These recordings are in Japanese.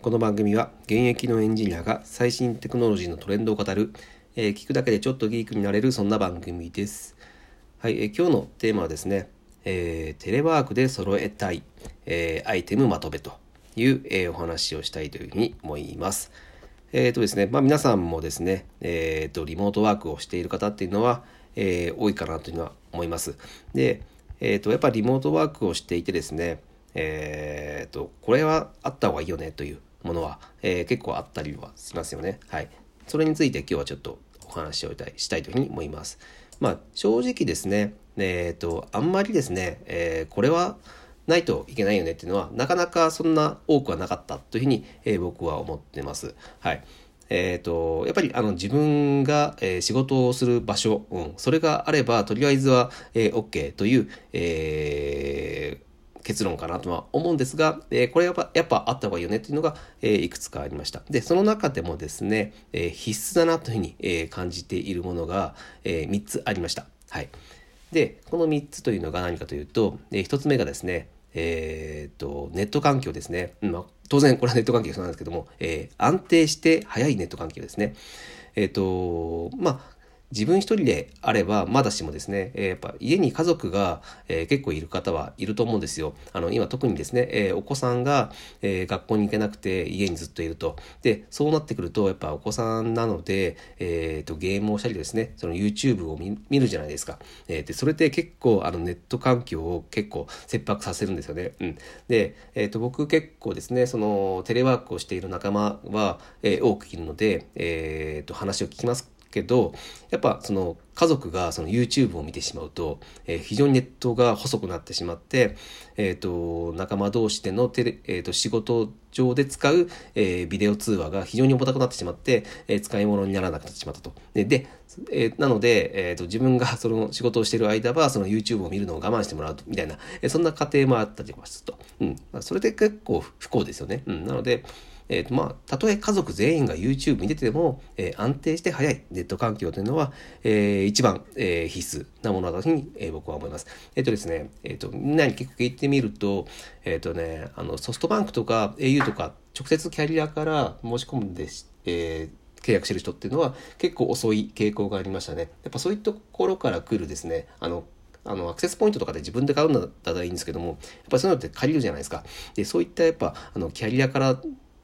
この番組は現役のエンジニアが最新テクノロジーのトレンドを語る、えー、聞くだけでちょっとギークになれるそんな番組です。はい、えー、今日のテーマはですね、えー、テレワークで揃えたい、えアイテムまとめという、えお話をしたいというふうに思います。えっ、とですね、まあ皆さんもですね、えっ、と、リモートワークをしている方っていうのは、え多いかなというのは思います。で、えっ、と、やっぱりリモートワークをしていてですね、えっ、と、これはあった方がいいよねというものは、え結構あったりはしますよね。はい。それについて今日はちょっとお話をしたいというふうに思います。まあ、正直ですね、えっ、と、あんまりですね、えこれは、ないといけないよねっていうのは、なかなかそんな多くはなかったというふうに、えー、僕は思ってます。はい。えっ、ー、と、やっぱりあの自分が、えー、仕事をする場所、うん、それがあれば、とりあえずは、えー、OK という、えー、結論かなとは思うんですが、えー、これやっぱやっぱあった方がいいよねっていうのが、えー、いくつかありました。で、その中でもですね、えー、必須だなというふうに、えー、感じているものが、えー、3つありました。はい。で、この3つというのが何かというと、えー、1つ目がですね、えーと、ネット環境ですね、まあ、当然これはネット環境そうなんですけども、えー、安定して速いネット環境ですね。えっ、とまあ自分一人であればまだしもですね、えー、やっぱ家に家族が、えー、結構いる方はいると思うんですよ。あの今特にですね、えー、お子さんが、え学校に行けなくて家にずっといると。で、そうなってくるとやっぱお子さんなので、えーと、ゲームをしたりですね、その YouTube を見るじゃないですか。えで、それって結構あのネット環境を結構切迫させるんですよね。うん。で、えっ、と僕結構ですね、そのテレワークをしている仲間は、え多くいるので、えっ、と話を聞きますけどやっぱその家族がその YouTube を見てしまうと、えー、非常にネットが細くなってしまって、えーと、仲間同士でのテレ、えーと、仕事上で使う、えー、ビデオ通話が非常に重たくなってしまって、えー、使い物にならなくなってしまったと。で、でえー、なので、えーと、自分がその仕事をしている間はその YouTube を見るのを我慢してもらうみたいな、えー、そんな過程もあったりとかすると。うんまあ、それで結構不幸ですよね。うん、なので、えーとまあ、たとえ家族全員が YouTube 見てても、えー、安定して早いネット環境というのは、えー、一番、えー、必須なものだというふうに、えー、僕は思います。えっ、ー、とですね、えっ、ー、と、みんなに結構聞いてみると、えっ、ー、とね、あの、ソフトバンクとか au とか、直接キャリアから申し込んで、えー、契約してる人っていうのは結構遅い傾向がありましたね。やっぱそういったところから来るですね、あの、あの、アクセスポイントとかで自分で買うんだったらいいんですけども、やっぱそういうのって借りるじゃないですか。で、そういったやっぱ、あの、キャリアから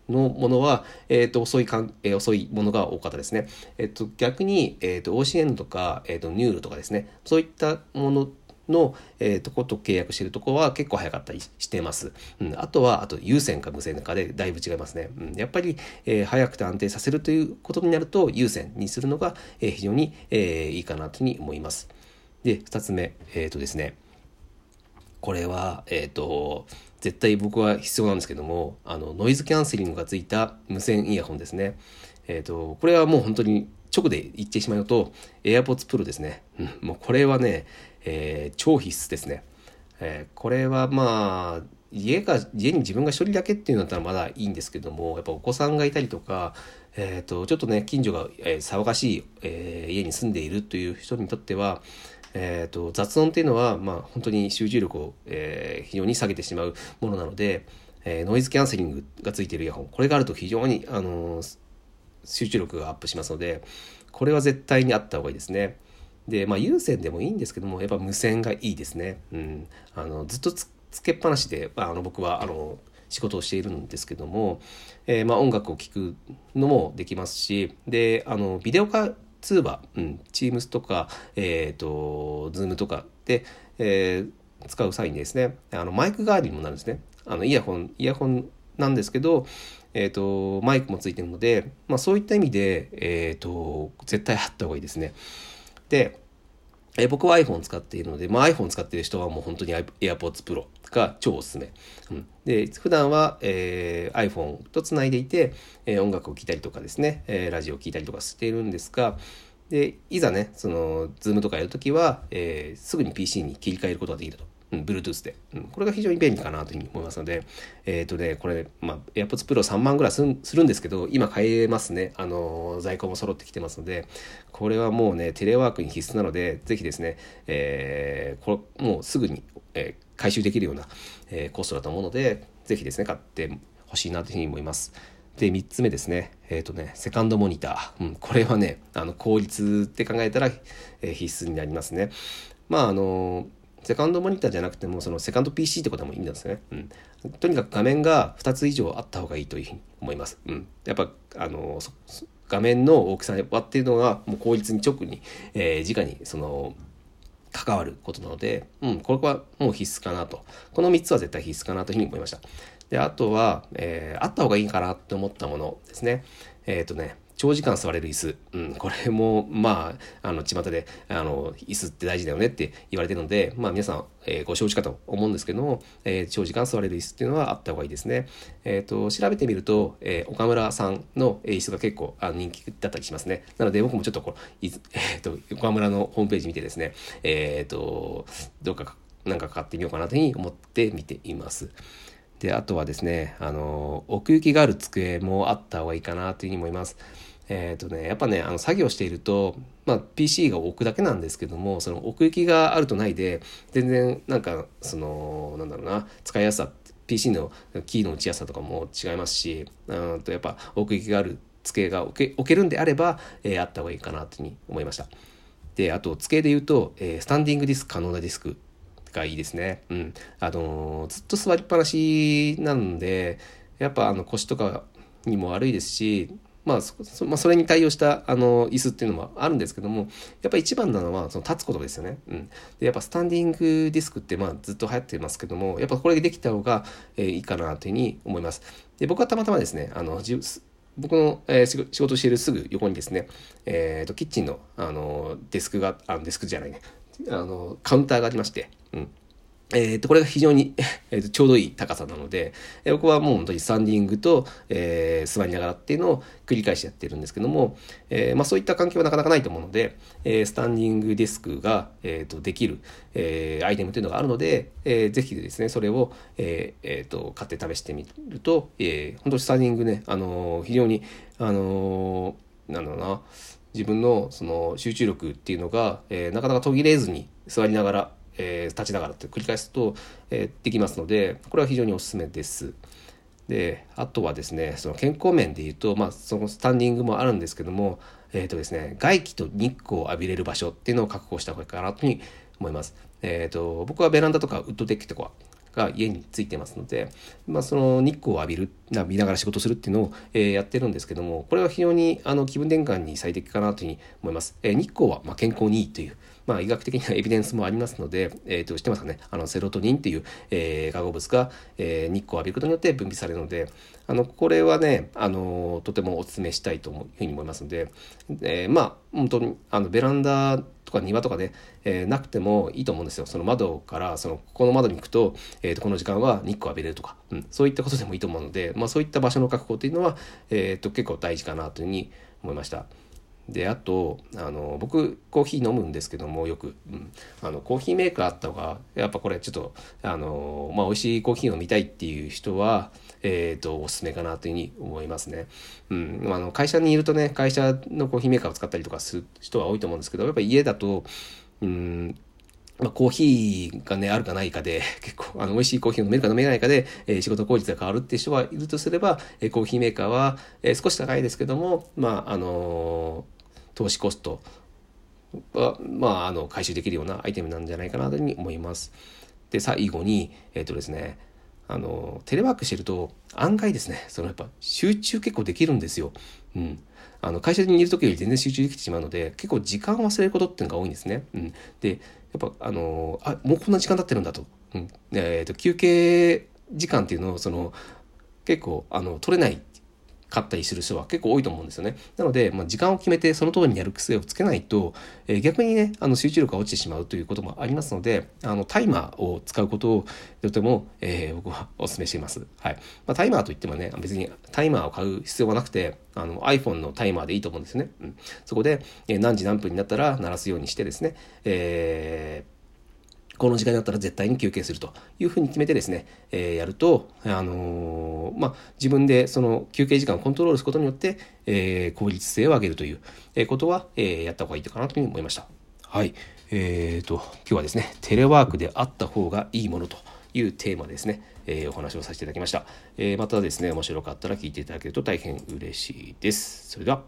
のものは、えっ、ー、と、遅いかん、えー、遅いものが多かったですね。えっ、ー、と、逆に、えっ、と、OCN とか、えっ、と、ニュールとかですね、そういったものの、えー、とこと契約しているところは結構早かったりしてます。うん、あとは、あと有線か無線かでだいぶ違いますね。うん、やっぱり、えー、早くて安定させるということになると、有線にするのが、えー、非常に、えー、いいかなというふうに思います。で、二つ目、えっ、ー、とですね、これは、えっ、ー、と、絶対僕は必要なんですけども、あの、ノイズキャンセリングがついた無線イヤホンですね。えっ、ー、と、これはもう本当に直で言ってしまうと、AirPods Pro ですね。うん、もうこれはね、えー、超必須ですね。えー、これはまあ、家が、家に自分が一人だけっていうのだったらまだいいんですけども、やっぱお子さんがいたりとか、えっ、ー、と、ちょっとね、近所が、えー、騒がしい、えー、家に住んでいるという人にとっては、えーと、雑音っていうのは、まあ、本当に集中力を、えー、非常に下げてしまうものなので、えー、ノイズキャンセリングがついているイヤホンこれがあると非常に、あのー、集中力がアップしますのでこれは絶対にあった方がいいですね。で、まあ、有線でもいいんですけどもやっぱ無線がいいですね。うん、あのずっとつけっぱなしで、まあ、あの僕はあの仕事をしているんですけども、えー、まあ、音楽を聴くのもできますしであのビデオ化通話、うん、Teams とか、えっ、ー、と、Zoom とかで、えー、使う際にですね、あのマイク代わりにもなるんですね。あのイヤホン、イヤホンなんですけど、えっ、ー、と、マイクもついてるので、まあそういった意味で、えっ、ー、と、絶対あった方がいいですね。で、え僕は iPhone 使っているので、まあ、iPhone 使っている人はもう本当に AirPods Pro が超おすすめ。うん、で、普段は、えー、iPhone とつないでいて、えー、音楽を聴いたりとかですね、えー、ラジオを聴いたりとかしているんですが、で、いざね、その、Zoom とかやるときは、えー、すぐに PC に切り替えることができると。うん、Bluetooth で、うん。これが非常に便利かなというふうに思いますので、えっ、ー、とね、これ、まあ、AirPods Pro 3万ぐらいするんですけど、今買えますね。あの、在庫も揃ってきてますので、これはもうね、テレワークに必須なので、ぜひですね、えー、これ、もうすぐに、えー、回収できるような、えー、コストだと思うので、ぜひですね、買ってほしいなというふうに思います。で、3つ目ですね。えっ、ー、とね、セカンドモニター。うん、これはね、あの、効率って考えたら、えー、必須になりますね。まあ、あのセカンドモニターじゃなくても、そのセカンド PC ってことでもいいんですね。うん。とにかく画面が2つ以上あった方がいいというふうに思います。うん。やっぱ、あの画面の大きさっていうのが、もう効率に直に、えー、直に、その、関わることなので、うん、これはもう必須かなと。この3つは絶対必須かなというふうに思いました。で、あとは、えー、あった方がいいかなって思ったものですね。えっ、ー、とね、長時間座れる椅子。うん、これも、まあ、あの、巷で、あの、椅子って大事だよねって言われてるので、まあ皆さん、えー、ご承知かと思うんですけども、えー、長時間座れる椅子っていうのはあった方がいいですね。えっ、ー、と、調べてみると、え岡村さんの椅子が結構あ人気だったりしますね。なので僕もちょっとこう、えっ、と、岡村のホームページ見てですね、えっ、と、どうかなんか買ってみようかなというふうに思って見ています。で、あとはですね、あの、奥行きがある机もあった方がいいかなというふうに思います。えっ、ー、とね、やっぱね、あの、作業していると、まあ、PC が置くだけなんですけども、その奥行きがあるとないで、全然、なんか、その、なんだろうな、使いやすさ、PC のキーの打ちやすさとかも違いますし、うんと、やっぱ奥行きがある机が置け置けるんであれば、えー、あった方がいいかなというふうに思いました。で、あと、机で言うと、えー、スタンディングディスク可能なディスクがいいですね。うん。あのー、ずっと座りっぱなしなんで、やっぱあの腰とかにも悪いですし、まあそまあ、それに対応したあの椅子っていうのもあるんですけどもやっぱ一番なのはその立つことですよね。うん、でやっぱスタンディングディスクってまあずっと流行ってますけどもやっぱこれでできた方が、え、いいかなというふうに思います。で僕はたまたまですねあの僕の、えー、仕事しているすぐ横にですね、えーと、キッチンのあのデスクがあデスクじゃないねあのカウンターがありまして、うん、えっ、と、これが非常に えとちょうどいい高さなので、え僕はもう本当にスタンディングと、えー、座りながらっていうのを繰り返しやってるんですけども、えー、まあ、そういった環境はなかなかないと思うので、えー、スタンディングデスクが、えーと、できる、えアイテムというのがあるので、えー、ぜひですね、それを、えーえーと、買って試してみると、えー、本当にスタンディングね、あの非常に、あのなんだろうな、自分のその集中力っていうのが、えなかなか途切れずに座りながら、えー、立ちながらって繰り返すと、えー、できますのでこれは非常におすすめです。であとはですねその健康面でいうと、まあ、そのスタンディングもあるんですけども、えーとですね、外気と日光を浴びれる場所っていうのを確保した方がいいかなというふうに思います。えーと、僕はベランダとかウッドデッキとかが家についてますので、まあ、その日光を浴びる見ながら仕事するっていうのを、えー、やってるんですけどもこれは非常にあの気分転換に最適かなというふうに思います。えー、日光はま健康にいいというまあ、医学的なエビデンスもありますので、えー、と知ってますかねあのセロトニンっていう、えー、化合物が、えー、日光を浴びることによって分泌されるのであのこれはねあのとてもお勧めしたいというふうに思いますので、えー、まあ本当にあのベランダとか庭とかで、えー、なくてもいいと思うんですよ。その窓からそのここの窓に行くと,、えー、とこの時間は日光浴びれるとか、うん、そういったことでもいいと思うので、まあ、そういった場所の確保というのは、えー、と結構大事かなというふうに思いました。であとあの僕コーヒー飲むんですけどもよく、うん、あのコーヒーメーカーあった方がやっぱこれちょっとあの、まあ、美味しいコーヒー飲みたいっていう人は、えーと、おすすめかなというふうに思いますね、うん、あの会社にいるとね会社のコーヒーメーカーを使ったりとかする人は多いと思うんですけどやっぱ家だとうんまあ、コーヒーがね、あるかないかで、結構、あの、美味しいコーヒーを飲めるか飲めないかで、えー、仕事効率が変わるっていう人がいるとすれば、えー、コーヒーメーカーは、えー、少し高いですけども、まあ、あの投資コストは、まあ、あの回収できるようなアイテムなんじゃないかなというふうに思います。で最後にえっ、ー、とですねあのテレワークしてると案外ですねそのやっぱ集中結構できるんですよ。うん、あの会社にいる時より全然集中できてしまうので結構時間を忘れることっていうのが多いんですね。うん、でやっぱあのあもうこんな時間経ってるんだと,、うんえーと、と休憩時間っていうのをその結構あの取れない買ったりする人は結構多いと思うんですよね。なので、まあ、時間を決めてその通りにやる癖をつけないと、えー、逆にね、あの集中力が落ちてしまうということもありますので、あのタイマーを使うことをとても、えー、僕はお勧めしています。はい。まあ、タイマーといってもね、別にタイマーを買う必要はなくて、あの iPhone のタイマーでいいと思うんですね。うん、そこで、えー、何時何分になったら鳴らすようにしてですね、えーこの時間になったら絶対に休憩するというふうに決めてですね、えー、やると、あのー、まあ、自分でその休憩時間をコントロールすることによって、えー、効率性を上げるということは、え、やった方がいいかなというふうに思いました。はい。えーと、今日はですね、テレワークであった方がいいものというテーマですね、え、お話をさせていただきました、え、またですね面白かったら聞いていただけると大変嬉しいですそれでは